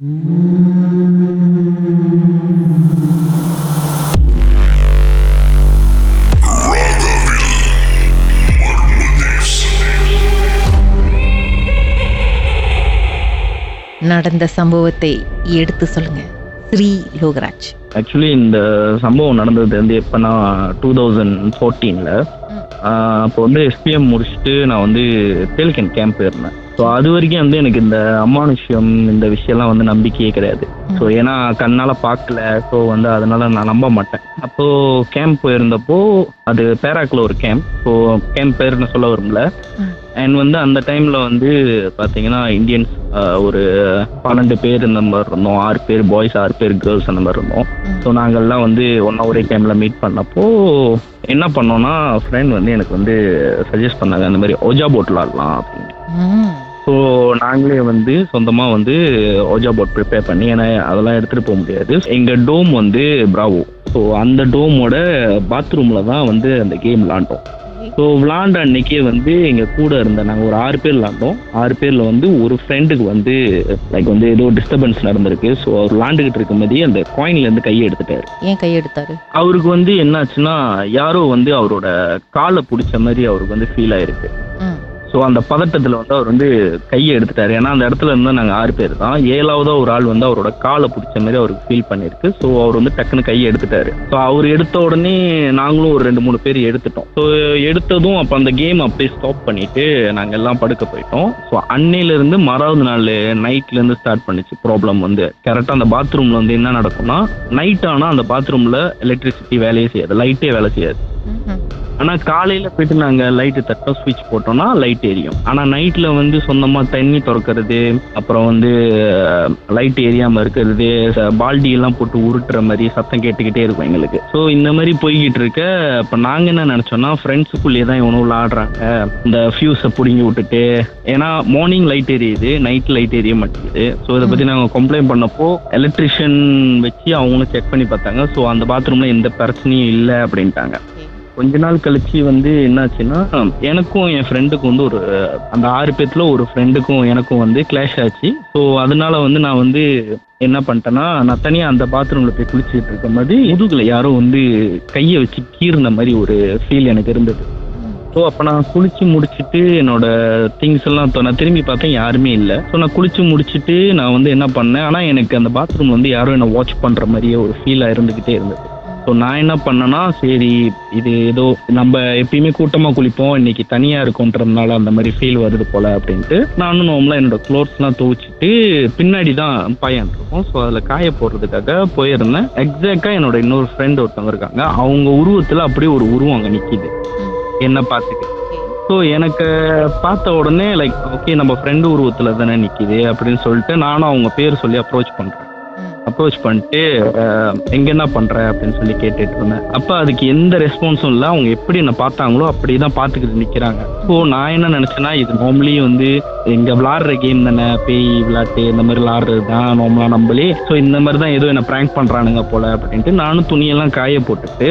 நடந்த சம்பவத்தை எடுத்து சொல்லுங்க. ஸ்ரீ லோகராஜ். ஆக்சுவலி இந்த சம்பவம் நடந்தது வந்து எப்போனா டூ தௌசண்ட் ஃபோர்டீனில் அப்போ வந்து எஸ்பிஎம் முடிச்சுட்டு நான் வந்து தேல்கன் கேம்ப் போயிருந்தேன் ஸோ அது வரைக்கும் வந்து எனக்கு இந்த அமானுஷ்யம் இந்த விஷயம்லாம் வந்து நம்பிக்கையே கிடையாது. ஸோ ஏன்னா கண்ணால் பார்க்கல. ஸோ வந்து அதனால நான் நம்ப மாட்டேன். அப்போது கேம்ப் போயிருந்தப்போ அது பேராக்கில் ஒரு கேம்ப் ஸோ கேம்ப் பேருன்னு சொல்ல வரும்ல அண்ட் வந்து அந்த டைமில் வந்து பார்த்தீங்கன்னா இந்தியன்ஸ் ஒரு பன்னெண்டு பேர் இந்த மாதிரி இருந்தோம். ஆறு பேர் பாய்ஸ் ஆறு பேர் கேர்ள்ஸ் அந்த மாதிரி இருந்தோம். ஸோ நாங்கள்லாம் வந்து ஒன்றா ஒரே டைமில் மீட் பண்ணப்போ என்ன பண்ணோம்னா ஃப்ரெண்ட் வந்து எனக்கு வந்து சஜஸ்ட் பண்ணாங்க அந்த மாதிரி ஓஜா போட் விளாடலாம் அப்படின்னு. ஸோ நாங்களே வந்து சொந்தமாக வந்து ஓஜா போட் ப்ரிப்பேர் பண்ணி ஏன்னா அதெல்லாம் எடுத்துகிட்டு போக முடியாது. எங்கள் டோம் வந்து பிராவோ ஸோ அந்த டோமோட பாத்ரூமில் தான் வந்து அந்த கேம் விளாண்டோம். ஸோ விளாண்ட அன்னைக்கே வந்து எங்கள் கூட இருந்த நாங்கள் ஒரு ஆறு பேர் விளாண்டோம். ஆறு பேரில் வந்து ஒரு ஃப்ரெண்டுக்கு வந்து லைக் வந்து ஏதோ டிஸ்டர்பன்ஸ் நடந்திருக்கு. ஸோ அவர் விளாண்டுக்கிட்டு இருக்கும்போதே அந்த காயின்லேருந்து கையை எடுத்துட்டாரு. ஏன் கையெடுத்தாரு அவருக்கு வந்து என்னாச்சுன்னா யாரோ வந்து அவரோட காலை பிடிச்ச மாதிரி அவருக்கு வந்து ஃபீல் ஆயிருக்கு. ஸோ அந்த பதட்டத்தில் வந்து அவர் வந்து கையை எடுத்துட்டார். ஏன்னா அந்த இடத்துல இருந்தால் நாங்கள் ஆறு பேர் தான். ஏழாவதாக ஒரு ஆள் வந்து அவரோட காலை பிடிச்ச மாதிரி அவருக்கு ஃபீல் பண்ணியிருக்கு. ஸோ அவர் வந்து டக்குன்னு கையை எடுத்துட்டாரு. ஸோ அவர் எடுத்த உடனே நாங்களும் ஒரு ரெண்டு மூணு பேர் எடுத்துட்டோம். ஸோ எடுத்ததும் அப்போ அந்த கேம் அப்படியே ஸ்டாப் பண்ணிட்டு நாங்கள் எல்லாம் படுக்க போயிட்டோம். ஸோ அன்னையிலேருந்து மறாவது நாள் நைட்லேருந்து ஸ்டார்ட் பண்ணிச்சு ப்ராப்ளம் வந்து. கரெக்டாக அந்த பாத்ரூமில் வந்து என்ன நடக்கும்னா நைட் ஆனால் அந்த பாத்ரூமில் எலக்ட்ரிசிட்டி வேலையே செய்யாது. லைட்டே வேலை செய்யாது. ஆனா காலையில போயிட்டு நாங்க லைட்டு தட்டோம் ஸ்விட்ச் போட்டோம்னா லைட் எரியும். ஆனா நைட்ல வந்து சொந்தமா தண்ணி திறக்கிறது அப்புறம் வந்து லைட் எரியாம இருக்கிறது பால்டி எல்லாம் போட்டு உருட்டுற மாதிரி சத்தம் கேட்டுக்கிட்டே இருக்கும் எங்களுக்கு. ஸோ இந்த மாதிரி போய்கிட்டு இருக்க இப்ப நாங்க என்ன நினைச்சோம்னா ஃப்ரெண்ட்ஸுக்குள்ளேயே தான் இவனும் விளாடுறாங்க. இந்த ஃபியூஸை பிடுங்கி விட்டுட்டு ஏன்னா மார்னிங் லைட் எரியுது நைட் லைட் எரிய மாட்டேங்குது. ஸோ இதை பத்தி நாங்க கம்ப்ளைண்ட் பண்ணப்போ எலக்ட்ரிஷியன் வச்சு அவங்களும் செக் பண்ணி பார்த்தாங்க. ஸோ அந்த பாத்ரூம்ல எந்த பிரச்சனையும் இல்லை அப்படின்ட்டாங்க. கொஞ்ச நாள் கழிச்சு வந்து என்னாச்சுன்னா எனக்கும் என் ஃப்ரெண்டுக்கும் வந்து ஒரு அந்த ஆறு பேத்துல ஒரு ஃப்ரெண்டுக்கும் எனக்கும் வந்து கிளாஷ் ஆச்சு. ஸோ அதனால வந்து நான் வந்து என்ன பண்ணிட்டேன்னா நான் தனியாக அந்த பாத்ரூம்ல போய் குளிச்சுட்டு இருக்க மாதிரி முதுகில் யாரோ வந்து கையை வச்சு கீறின மாதிரி ஒரு ஃபீல் எனக்கு இருந்தது. ஸோ அப்போ நான் குளிச்சு முடிச்சுட்டு என்னோட திங்ஸ் எல்லாம் நான் திரும்பி பார்த்தேன் யாருமே இல்லை. ஸோ நான் குளிச்சு முடிச்சுட்டு நான் வந்து என்ன பண்ணேன் ஆனால் எனக்கு அந்த பாத்ரூம் வந்து யாரும் என்னை வாட்ச் பண்ணுற மாதிரியே ஒரு ஃபீலாக இருந்துக்கிட்டே இருந்தது. ஸோ நான் என்ன பண்ணேன்னா சரி இது ஏதோ நம்ம எப்பயுமே கூட்டமாக குளிப்போம். இன்னைக்கு தனியாக இருக்கோன்றதுனால அந்த மாதிரி ஃபீல் வருது போல அப்படின்ட்டு நானும் நோம்லாம் என்னோட க்ளோத்ஸ்லாம் துவைச்சிட்டு பின்னாடி தான் பையன் இருக்கும் ஸோ அதில் காய போடுறதுக்காக போயிருந்தேன். எக்ஸாக்டாக என்னோட இன்னொரு ஃப்ரெண்ட் ஒருத்தவங்க இருக்காங்க. அவங்க உருவத்தில் அப்படியே ஒரு உருவம் அங்கே நிற்கிது என்ன பார்த்துக்கிட்டு ஸோ எனக்கு பார்த்த உடனே லைக் ஓகே நம்ம ஃப்ரெண்டு உருவத்தில் தானே நிற்கிது அப்படின்னு சொல்லிட்டு நானும் அவங்க பேர் சொல்லி அப்ரோச் பண்ணுறேன் அப்ரோச் பண்ணிட்டு எங்க என்ன பண்ற அப்படின்னு சொல்லி கேட்டுட்டு இருந்தேன். அப்ப அதுக்கு எந்த ரெஸ்பான்ஸும் இல்லை. அவங்க எப்படி என்ன பார்த்தாங்களோ அப்படிதான் பார்த்துக்கிட்டு நிக்கிறாங்க. ஸோ நான் என்ன நினைச்சேன்னா இது நார்மலி வந்து எங்க விளாடுற கேம் தானே. பேய் விளாட்டு இந்த மாதிரி விளாடுறது தான் நார்மலா நம்மளே. ஸோ இந்த மாதிரி தான் ஏதோ என்ன பிராங்க் பண்றானுங்க போல அப்படின்ட்டு நானும் துணியெல்லாம் காய போட்டுட்டு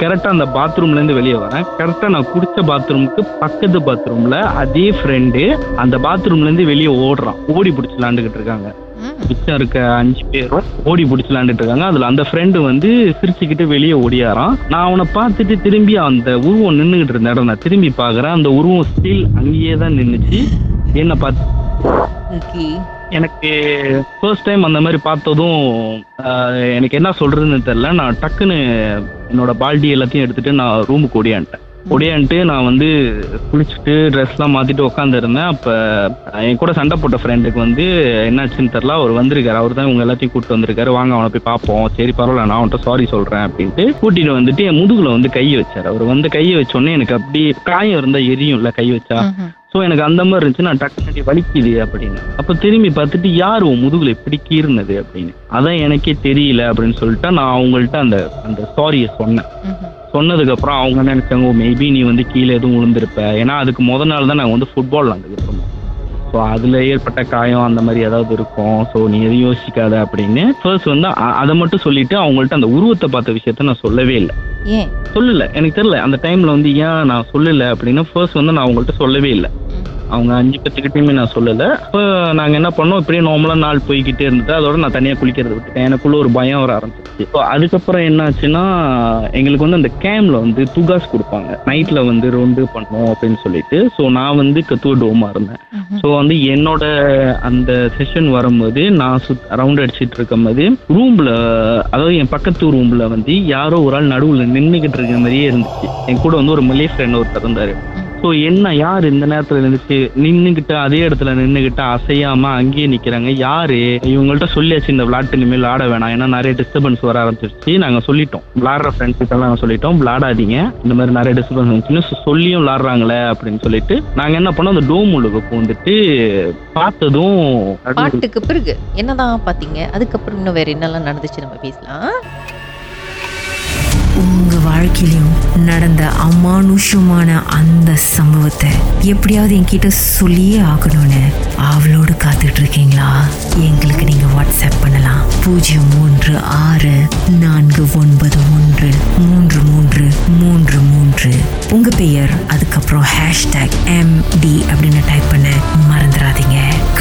கரெக்டா அந்த பாத்ரூம்ல இருந்து வெளியே வரேன். கரெக்டா நான் குடிச்ச பாத்ரூமுக்கு பக்கத்து பாத்ரூம்ல அதே ஃப்ரெண்டு அந்த பாத்ரூம்ல இருந்து வெளியே ஓடுறான். ஓடி பிடிச்சி விளாண்டுக்கிட்டு இருக்காங்க. மிச்சம் இருக்க அஞ்சு பேரும் ஓடி பிடிச்சி விளாண்டுட்டு இருக்காங்க. அதுல அந்த ஃப்ரெண்டு வந்து சிரிச்சுக்கிட்டு வெளியே ஓடியாரான் நான் அவனை பார்த்துட்டு திரும்பி அந்த உருவம் நின்றுகிட்டு இருந்த இடம் நான் திரும்பி பார்க்கறேன். அந்த உருவம் ஸ்டில் அங்கேயே தான் நின்றுச்சு என்ன பார்த்து எனக்கு ஃபர்ஸ்ட் டைம் அந்த மாதிரி பார்த்ததும் எனக்கு என்ன சொல்றதுன்னு தெரியல. நான் டக்குன்னு என்னோட பால்டி எல்லாத்தையும் எடுத்துட்டு நான் ரூமுக்கு ஓடியான்ட்டேன். ஒடியான்ட்டு நான் வந்து குளிச்சுட்டு ட்ரெஸ்லாம் மாத்திட்டு உட்காந்துருந்தேன் அப்போ என் கூட சண்டை போட்ட ஃப்ரெண்டுக்கு வந்து என்னாச்சுன்னு தெரில அவர் வந்திருக்காரு. அவர் தான் இவங்க எல்லாத்தையும் கூப்பிட்டு வந்திருக்காரு. வாங்க அவனை போய் பார்ப்போம் சரி பரவாயில்ல நான் அவன்கிட்ட சாரி சொல்றேன் அப்படின்ட்டு கூட்டிட்டு வந்துட்டு என் முதுகுல வந்து கையை வச்சார். அவர் வந்து கையை வச்ச உடனே எனக்கு அப்படி காயம் இருந்தா எரியும்ல கை வச்சா. ஸோ எனக்கு அந்த மாதிரி இருந்துச்சு. நான் டக்குனடி வலிக்குது அப்படின்னு. அப்போ திரும்பி பார்த்துட்டு யார் உன் முதுகுல எப்படி கீறுனது? அப்படின்னு. அதான் எனக்கே தெரியல அப்படின்னு சொல்லிட்டு நான் அவங்கள்ட்ட அந்த அந்த சாரியை சொன்னேன். சொன்னதுக்கப்புறம் அவங்க நினைச்சாங்க மேபி நீ வந்து கீழே எதுவும் விழுந்திருப்ப. ஏன்னா அதுக்கு முத நாள் தான் நாங்கள் வந்து ஃபுட்பால் விளாண்டுக்கிட்டு இருந்தோம் ஸோ அதில் ஏற்பட்ட காயம் அந்த மாதிரி ஏதாவது இருக்கும். ஸோ நீ எதுவும் யோசிக்காத அப்படின்னு ஃபர்ஸ்ட் வந்து அதை மட்டும் சொல்லிட்டு அவங்கள்ட்ட அந்த உருவத்தை பார்த்த விஷயத்த நான் சொல்லவே இல்லை. சொல்லல. எனக்கு தெரியல. அந்த டைம்ல வந்து ஏன் நான் சொல்லல அப்படின்னா ஃபர்ஸ்ட் வந்து நான் அவங்கள்ட்ட சொல்லவே இல்லை. அவங்க அஞ்சு பேத்துக்கிட்டையுமே நான் சொல்லலை. இப்போ நாங்கள் என்ன பண்ணோம்? இப்படியே நார்மலாக நாள் போய்கிட்டே இருந்துட்டு அதோட நான் தனியாக குளிக்கிறது விட்டுட்டேன். எனக்குள்ள ஒரு பயம் வர ஆரம்பிச்சிருச்சு. ஸோ அதுக்கப்புறம் என்னாச்சுன்னா எங்களுக்கு வந்து அந்த கேம்ல வந்து துகாஸ் கொடுப்பாங்க. நைட்டில் வந்து ரொண்டு பண்ணோம் அப்படின்னு சொல்லிட்டு. ஸோ நான் வந்து கத்துவ டோமா இருந்தேன். ஸோ வந்து என்னோட அந்த செஷன் வரும்போது நான் சுத் ரவுண்ட் அடிச்சிட்டு இருக்கும்போது ரூம்ல அதாவது என் பக்கத்து ரூம்ல வந்து யாரோ ஒரு ஆள் நடுவில் நின்றுக்கிட்டு இருக்க மாதிரியே இருந்துச்சு. என் கூட வந்து ஒரு மலே ஃப்ரெண்ட் ஒருத்தர் இருந்தாரு. ஸோ என்ன யார் இந்த நேரத்தில் நின்றுச்சு நின்றுக்கிட்டு அதே இடத்துல நின்றுக்கிட்டு அசையாம அங்கேயே நிற்கிறாங்க யாரு? இவங்கள்ட்ட சொல்லியாச்சு இந்த விளாட்டு இனிமேல் ஆட வேணாம். ஏன்னா நிறைய டிஸ்டர்பன்ஸ் வர ஆரம்பிச்சிருச்சு. நாங்கள் சொல்லிட்டோம். விளாடுற ஃப்ரெண்ட்ஸ் கிட்டலாம் நாங்கள் சொல்லிட்டோம். விளாடாதீங்க. இந்த மாதிரி நிறைய டிஸ்டர்பன்ஸ் வந்துச்சுன்னு சொல்லியும் விளாடுறாங்களே அப்படின்னு சொல்லிட்டு நாங்கள் என்ன பண்ணோம்? அந்த டோம் உள்ளுக்கு பூந்துட்டு பார்த்ததும் பாட்டுக்கு பிறகு. என்னதான் பாத்தீங்க அதுக்கப்புறம் இன்னும் வேற என்னெல்லாம் நடந்துச்சு நம்ம பேசலாம். உங்க வாழ்க்கையிலையும் நடந்த அமானுஷமான அந்த சம்பவத்தை எப்படியாவது என்கிட்ட சொல்லியே ஆகணும்னு அவளோடு காத்துட்டு இருக்கீங்களா எங்களுக்கு நீங்க வாட்ஸ்அப் பண்ணலாம். பூஜ்ஜியம் மூன்று ஆறு நான்கு ஒன்பது ஒன்று மூணு